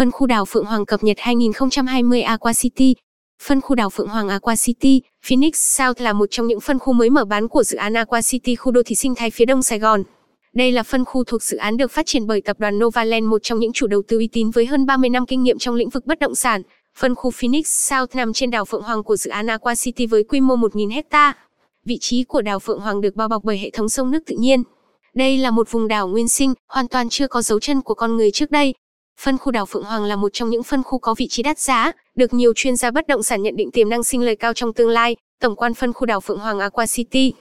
Phân khu đảo Phượng Hoàng cập nhật 2020 Aqua City. Phân khu đảo Phượng Hoàng Aqua City, Phoenix South là một trong những phân khu mới mở bán của dự án Aqua City khu đô thị sinh thái phía đông Sài Gòn. Đây là phân khu thuộc dự án được phát triển bởi tập đoàn Novaland, một trong những chủ đầu tư uy tín với hơn 30 năm kinh nghiệm trong lĩnh vực bất động sản. Phân khu Phoenix South nằm trên đảo Phượng Hoàng của dự án Aqua City với quy mô 1.000 hecta. Vị trí của đảo Phượng Hoàng được bao bọc bởi hệ thống sông nước tự nhiên. Đây là một vùng đảo nguyên sinh, hoàn toàn chưa có dấu chân của con người trước đây. Phân khu đảo Phượng Hoàng là một trong những phân khu có vị trí đắt giá, được nhiều chuyên gia bất động sản nhận định tiềm năng sinh lời cao trong tương lai. Tổng quan phân khu đảo Phượng Hoàng Aqua City.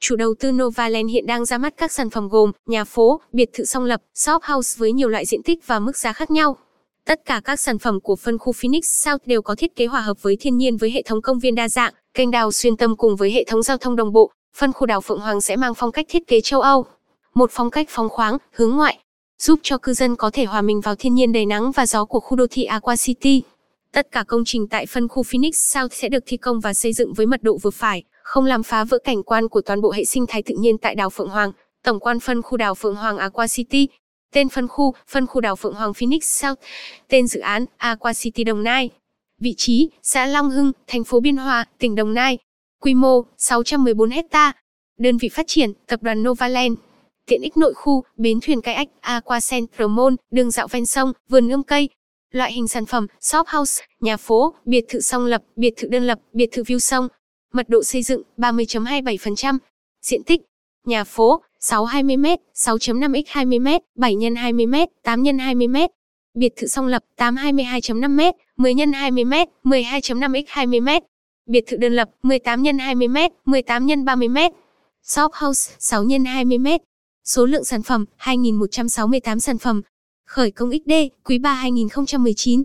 Chủ đầu tư Novaland hiện đang ra mắt các sản phẩm gồm nhà phố, biệt thự song lập, shop house với nhiều loại diện tích và mức giá khác nhau. Tất cả các sản phẩm của phân khu Phoenix South đều có thiết kế hòa hợp với thiên nhiên với hệ thống công viên đa dạng, kênh đào xuyên tâm cùng với hệ thống giao thông đồng bộ. Phân khu đảo Phượng Hoàng sẽ mang phong cách thiết kế châu Âu, một phong cách phóng khoáng, hướng ngoại, giúp cho cư dân có thể hòa mình vào thiên nhiên đầy nắng và gió của khu đô thị Aqua City. Tất cả công trình tại phân khu Phoenix South sẽ được thi công và xây dựng với mật độ vừa phải, không làm phá vỡ cảnh quan của toàn bộ hệ sinh thái tự nhiên tại đảo Phượng Hoàng. Tổng quan phân khu đảo Phượng Hoàng Aqua City. Tên phân khu, phân khu đảo Phượng Hoàng Phoenix South. Tên dự án, Aqua City Đồng Nai. Vị trí, xã Long Hưng, thành phố Biên Hòa, tỉnh Đồng Nai. Quy mô, 614 hecta. Đơn vị phát triển, tập đoàn Novaland tiện ích nội khu, bến thuyền cái ách, aqua center mall, đường dạo ven sông, vườn ươm cây. Loại hình sản phẩm, shop house, nhà phố, biệt thự song lập, biệt thự đơn lập, biệt thự view sông. Mật độ xây dựng 30.27%. Diện tích nhà phố 620m, 6.5x 20m, 7 x 20m, 8 x 20m. Biệt thự song lập 822.5m, 10 x 20m, 12.5x 20m. Biệt thự đơn lập 18 x 20m, 18 x 30m. Shop house 6 x 20m, Số lượng sản phẩm 2.168 sản phẩm. Khởi công XD quý 3 2019.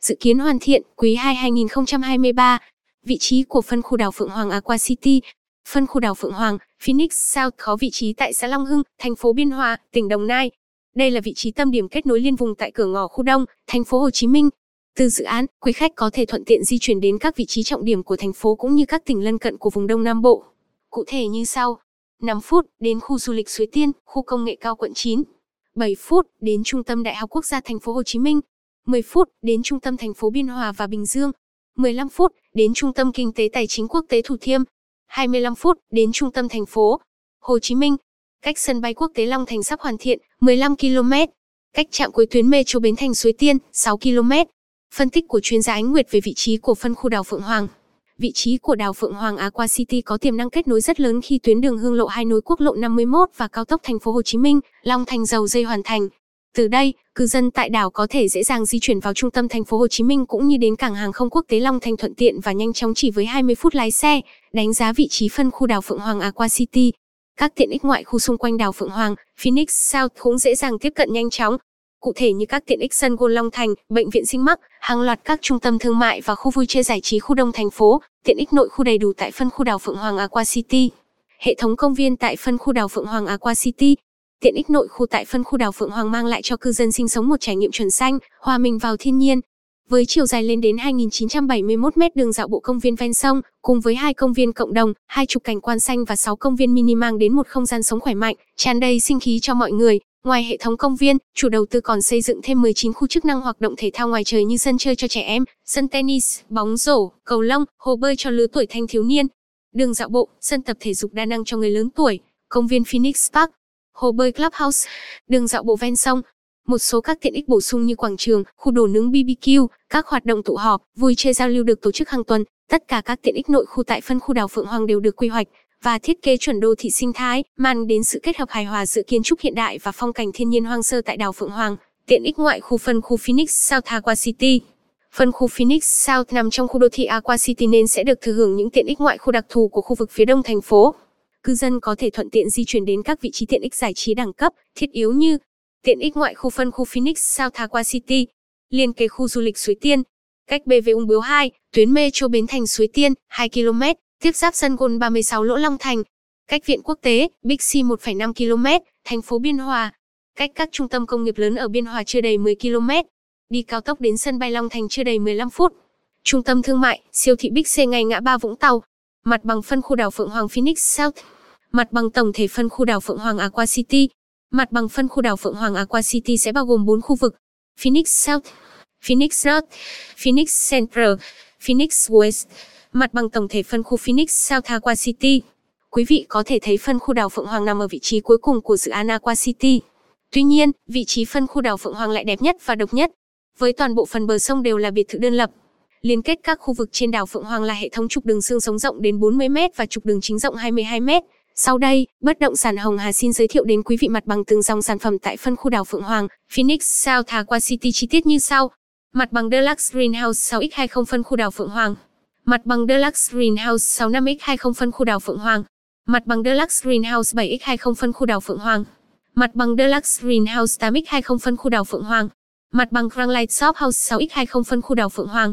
Dự kiến hoàn thiện quý 2 2023. Vị trí của phân khu đảo Phượng Hoàng Aqua City. Phân khu đảo Phượng Hoàng, Phoenix South có vị trí tại xã Long Hưng, thành phố Biên Hòa, tỉnh Đồng Nai. Đây là vị trí tâm điểm kết nối liên vùng tại cửa ngõ khu Đông, thành phố Hồ Chí Minh. Từ dự án, quý khách có thể thuận tiện di chuyển đến các vị trí trọng điểm của thành phố cũng như các tỉnh lân cận của vùng Đông Nam Bộ. Cụ thể như sau: 5 phút đến khu du lịch Suối Tiên, khu công nghệ cao quận 9. 7 phút đến trung tâm Đại học Quốc gia thành phố Hồ Chí Minh. 10 phút đến trung tâm thành phố Biên Hòa và Bình Dương. 15 phút đến trung tâm kinh tế tài chính quốc tế Thủ Thiêm. 25 phút đến trung tâm thành phố Hồ Chí Minh. Cách sân bay quốc tế Long Thành sắp hoàn thiện 15 km. Cách trạm cuối tuyến metro Bến Thành Suối Tiên 6 km. Phân tích của chuyên gia Ánh Nguyệt về vị trí của phân khu đảo Phượng Hoàng vị trí của đảo Phượng Hoàng Aqua City có tiềm năng kết nối rất lớn khi tuyến đường Hương Lộ hai nối quốc lộ 51 và cao tốc thành phố Hồ Chí Minh, Long Thành dầu dây hoàn thành. Từ đây, cư dân tại đảo có thể dễ dàng di chuyển vào trung tâm thành phố Hồ Chí Minh cũng như đến cảng hàng không quốc tế Long Thành thuận tiện và nhanh chóng chỉ với 20 phút lái xe. Đánh giá vị trí phân khu đảo Phượng Hoàng Aqua City, các tiện ích ngoại khu xung quanh đảo Phượng Hoàng, Phoenix South cũng dễ dàng tiếp cận nhanh chóng, cụ thể như các tiện ích sân gôn Long Thành, bệnh viện sinh mắc, hàng loạt các trung tâm thương mại và khu vui chơi giải trí khu đông thành phố, tiện ích nội khu đầy đủ tại phân khu đảo Phượng Hoàng Aqua City. Hệ thống công viên tại phân khu đảo Phượng Hoàng Aqua City. Tiện ích nội khu tại phân khu đảo Phượng Hoàng mang lại cho cư dân sinh sống một trải nghiệm chuẩn xanh, hòa mình vào thiên nhiên. Với chiều dài lên đến 2.971 m đường dạo bộ công viên ven sông, cùng với hai công viên cộng đồng, hai chục cảnh quan xanh và 6 công viên mini mang đến một không gian sống khỏe mạnh, tràn đầy sinh khí cho mọi người. Ngoài hệ thống công viên, chủ đầu tư còn xây dựng thêm 19 khu chức năng hoạt động thể thao ngoài trời như sân chơi cho trẻ em, sân tennis, bóng rổ, cầu lông, hồ bơi cho lứa tuổi thanh thiếu niên, đường dạo bộ, sân tập thể dục đa năng cho người lớn tuổi, công viên Phoenix Park, hồ bơi Clubhouse, đường dạo bộ ven sông, một số các tiện ích bổ sung như quảng trường, khu đồ nướng BBQ, các hoạt động tụ họp, vui chơi giao lưu được tổ chức hàng tuần. Tất cả các tiện ích nội khu tại phân khu đảo Phượng Hoàng đều được quy hoạch, và thiết kế chuẩn đô thị sinh thái, mang đến sự kết hợp hài hòa giữa kiến trúc hiện đại và phong cảnh thiên nhiên hoang sơ tại đảo Phượng Hoàng. Tiện ích ngoại khu phân khu Phoenix South Aqua City. Phân khu Phoenix South nằm trong khu đô thị Aqua City nên sẽ được thừa hưởng những tiện ích ngoại khu đặc thù của khu vực phía đông thành phố. Cư dân có thể thuận tiện di chuyển đến các vị trí tiện ích giải trí đẳng cấp, thiết yếu như tiện ích ngoại khu phân khu Phoenix South Aqua City, liên kế khu du lịch Suối Tiên, cách BV Ung Biếu 2, tuyến metro Bến Thành Suối Tiên, 2 km, tiếp giáp sân gôn 36 lỗ Long Thành, cách viện quốc tế Big C 1,5 km, thành phố Biên Hòa, cách các trung tâm công nghiệp lớn ở Biên Hòa chưa đầy 10 km, đi cao tốc đến sân bay Long Thành chưa đầy 15 phút. Trung tâm thương mại, siêu thị Big C ngay ngã ba Vũng Tàu, mặt bằng phân khu đảo Phượng Hoàng Phoenix South, mặt bằng tổng thể phân khu đảo Phượng Hoàng Aqua City. Mặt bằng phân khu đảo Phượng Hoàng Aqua City sẽ bao gồm 4 khu vực: Phoenix South, Phoenix North, Phoenix Central, Phoenix West, mặt bằng tổng thể phân khu Phoenix South Aqua City. Quý vị có thể thấy phân khu đảo Phượng Hoàng nằm ở vị trí cuối cùng của dự án Aqua City. Tuy nhiên, vị trí phân khu đảo Phượng Hoàng lại đẹp nhất và độc nhất. Với toàn bộ phần bờ sông đều là biệt thự đơn lập. Liên kết các khu vực trên đảo Phượng Hoàng là hệ thống trục đường xương sống rộng đến 40m và trục đường chính rộng 22m. Sau đây, bất động sản Hồng Hà xin giới thiệu đến quý vị mặt bằng từng dòng sản phẩm tại phân khu đảo Phượng Hoàng, Phoenix South Aqua City chi tiết như sau. Mặt bằng Deluxe Greenhouse 6x20 phân khu đảo Phượng Hoàng. Mặt bằng Deluxe Greenhouse 65x20 phân khu đảo Phượng Hoàng. Mặt bằng Deluxe Greenhouse 7x20 phân khu đảo Phượng Hoàng. Mặt bằng Deluxe Greenhouse 8x20 phân khu đảo Phượng Hoàng. Mặt bằng Grand Light Shop House 6x20 phân khu đảo Phượng Hoàng.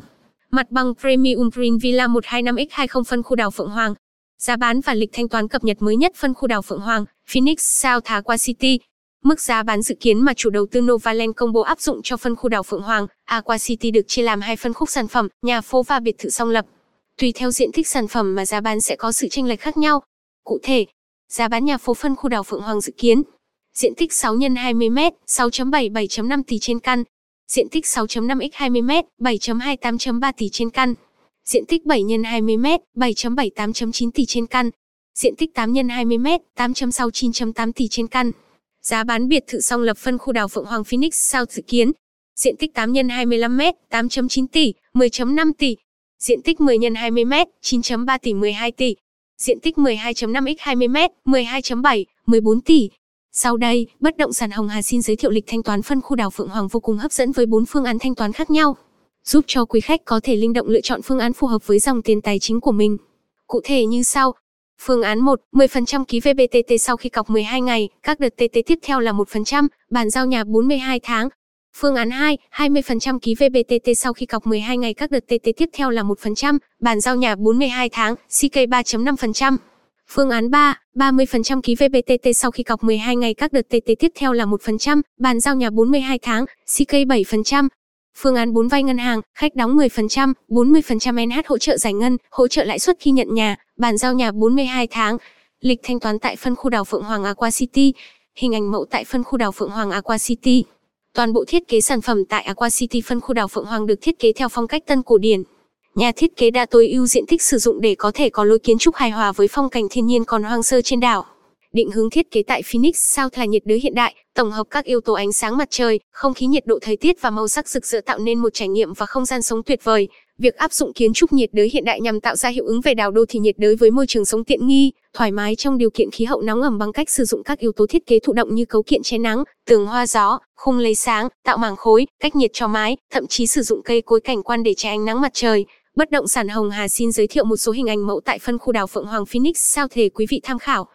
Mặt bằng Premium Green Villa 125x20 phân khu đảo Phượng Hoàng. Giá bán và lịch thanh toán cập nhật mới nhất phân khu đảo Phượng Hoàng, Phoenix South Aqua City. Mức giá bán dự kiến mà chủ đầu tư Novaland công bố áp dụng cho phân khu đảo Phượng Hoàng, à, Aqua City được chia làm hai phân khúc sản phẩm, nhà phố và biệt thự song lập. Tùy theo diện tích sản phẩm mà giá bán sẽ có sự chênh lệch khác nhau. Cụ thể, giá bán nhà phố phân khu đảo Phượng Hoàng dự kiến diện tích 6 x 20 m, 6.7 7.5 tỷ trên căn, diện tích 6.5 x 20 m, 7.28.3 tỷ trên căn, diện tích 7 x 20 m, 7.78.9 tỷ trên căn, diện tích 8 x 20 m, 869.8 tỷ trên căn. Giá bán biệt thự song lập phân khu đảo Phượng Hoàng Phoenix South dự kiến. Diện tích 8 x 25 m, 8.9 tỷ, 10.5 tỷ. Diện tích 10 x 20 m, 9.3 tỷ 12 tỷ. Diện tích 12.5 x 20 m, 12.7, 14 tỷ. Sau đây, bất động sản Hồng Hà xin giới thiệu lịch thanh toán phân khu đảo Phượng Hoàng vô cùng hấp dẫn với 4 phương án thanh toán khác nhau, giúp cho quý khách có thể linh động lựa chọn phương án phù hợp với dòng tiền tài chính của mình. Cụ thể như sau. Phương án 1, 10% ký VBTT sau khi cọc 12 ngày, các đợt TT tiếp theo là 1%, bàn giao nhà 42 tháng. Phương án 2, 20% ký VBTT sau khi cọc 12 ngày các đợt TT tiếp theo là 1%, bàn giao nhà 42 tháng, CK 3.5%. Phương án 3, 30% ký VBTT sau khi cọc 12 ngày các đợt TT tiếp theo là 1%, bàn giao nhà 42 tháng, CK 7%. Phương án 4 vay ngân hàng, khách đóng 10%, 40% NH hỗ trợ giải ngân, hỗ trợ lãi suất khi nhận nhà, bàn giao nhà 42 tháng. Lịch thanh toán tại phân khu đào Phượng Hoàng Aqua City. Hình ảnh mẫu tại phân khu đào Phượng Hoàng Aqua City. Toàn bộ thiết kế sản phẩm tại Aqua City phân khu đảo Phượng Hoàng được thiết kế theo phong cách tân cổ điển. Nhà thiết kế đã tối ưu diện tích sử dụng để có thể có lối kiến trúc hài hòa với phong cảnh thiên nhiên còn hoang sơ trên đảo. Định hướng thiết kế tại Phoenix South là nhiệt đới hiện đại, tổng hợp các yếu tố ánh sáng mặt trời, không khí nhiệt độ thời tiết và màu sắc rực rỡ tạo nên một trải nghiệm và không gian sống tuyệt vời. Việc áp dụng kiến trúc nhiệt đới hiện đại nhằm tạo ra hiệu ứng về đào đô thị nhiệt đới với môi trường sống tiện nghi, thoải mái trong điều kiện khí hậu nóng ẩm bằng cách sử dụng các yếu tố thiết kế thụ động như cấu kiện che nắng, tường hoa gió, khung lấy sáng, tạo màng khối, cách nhiệt cho mái, thậm chí sử dụng cây cối cảnh quan để che ánh nắng mặt trời. Bất động sản Hồng Hà xin giới thiệu một số hình ảnh mẫu tại phân khu đào Phượng Hoàng Phoenix sao thể quý vị tham khảo.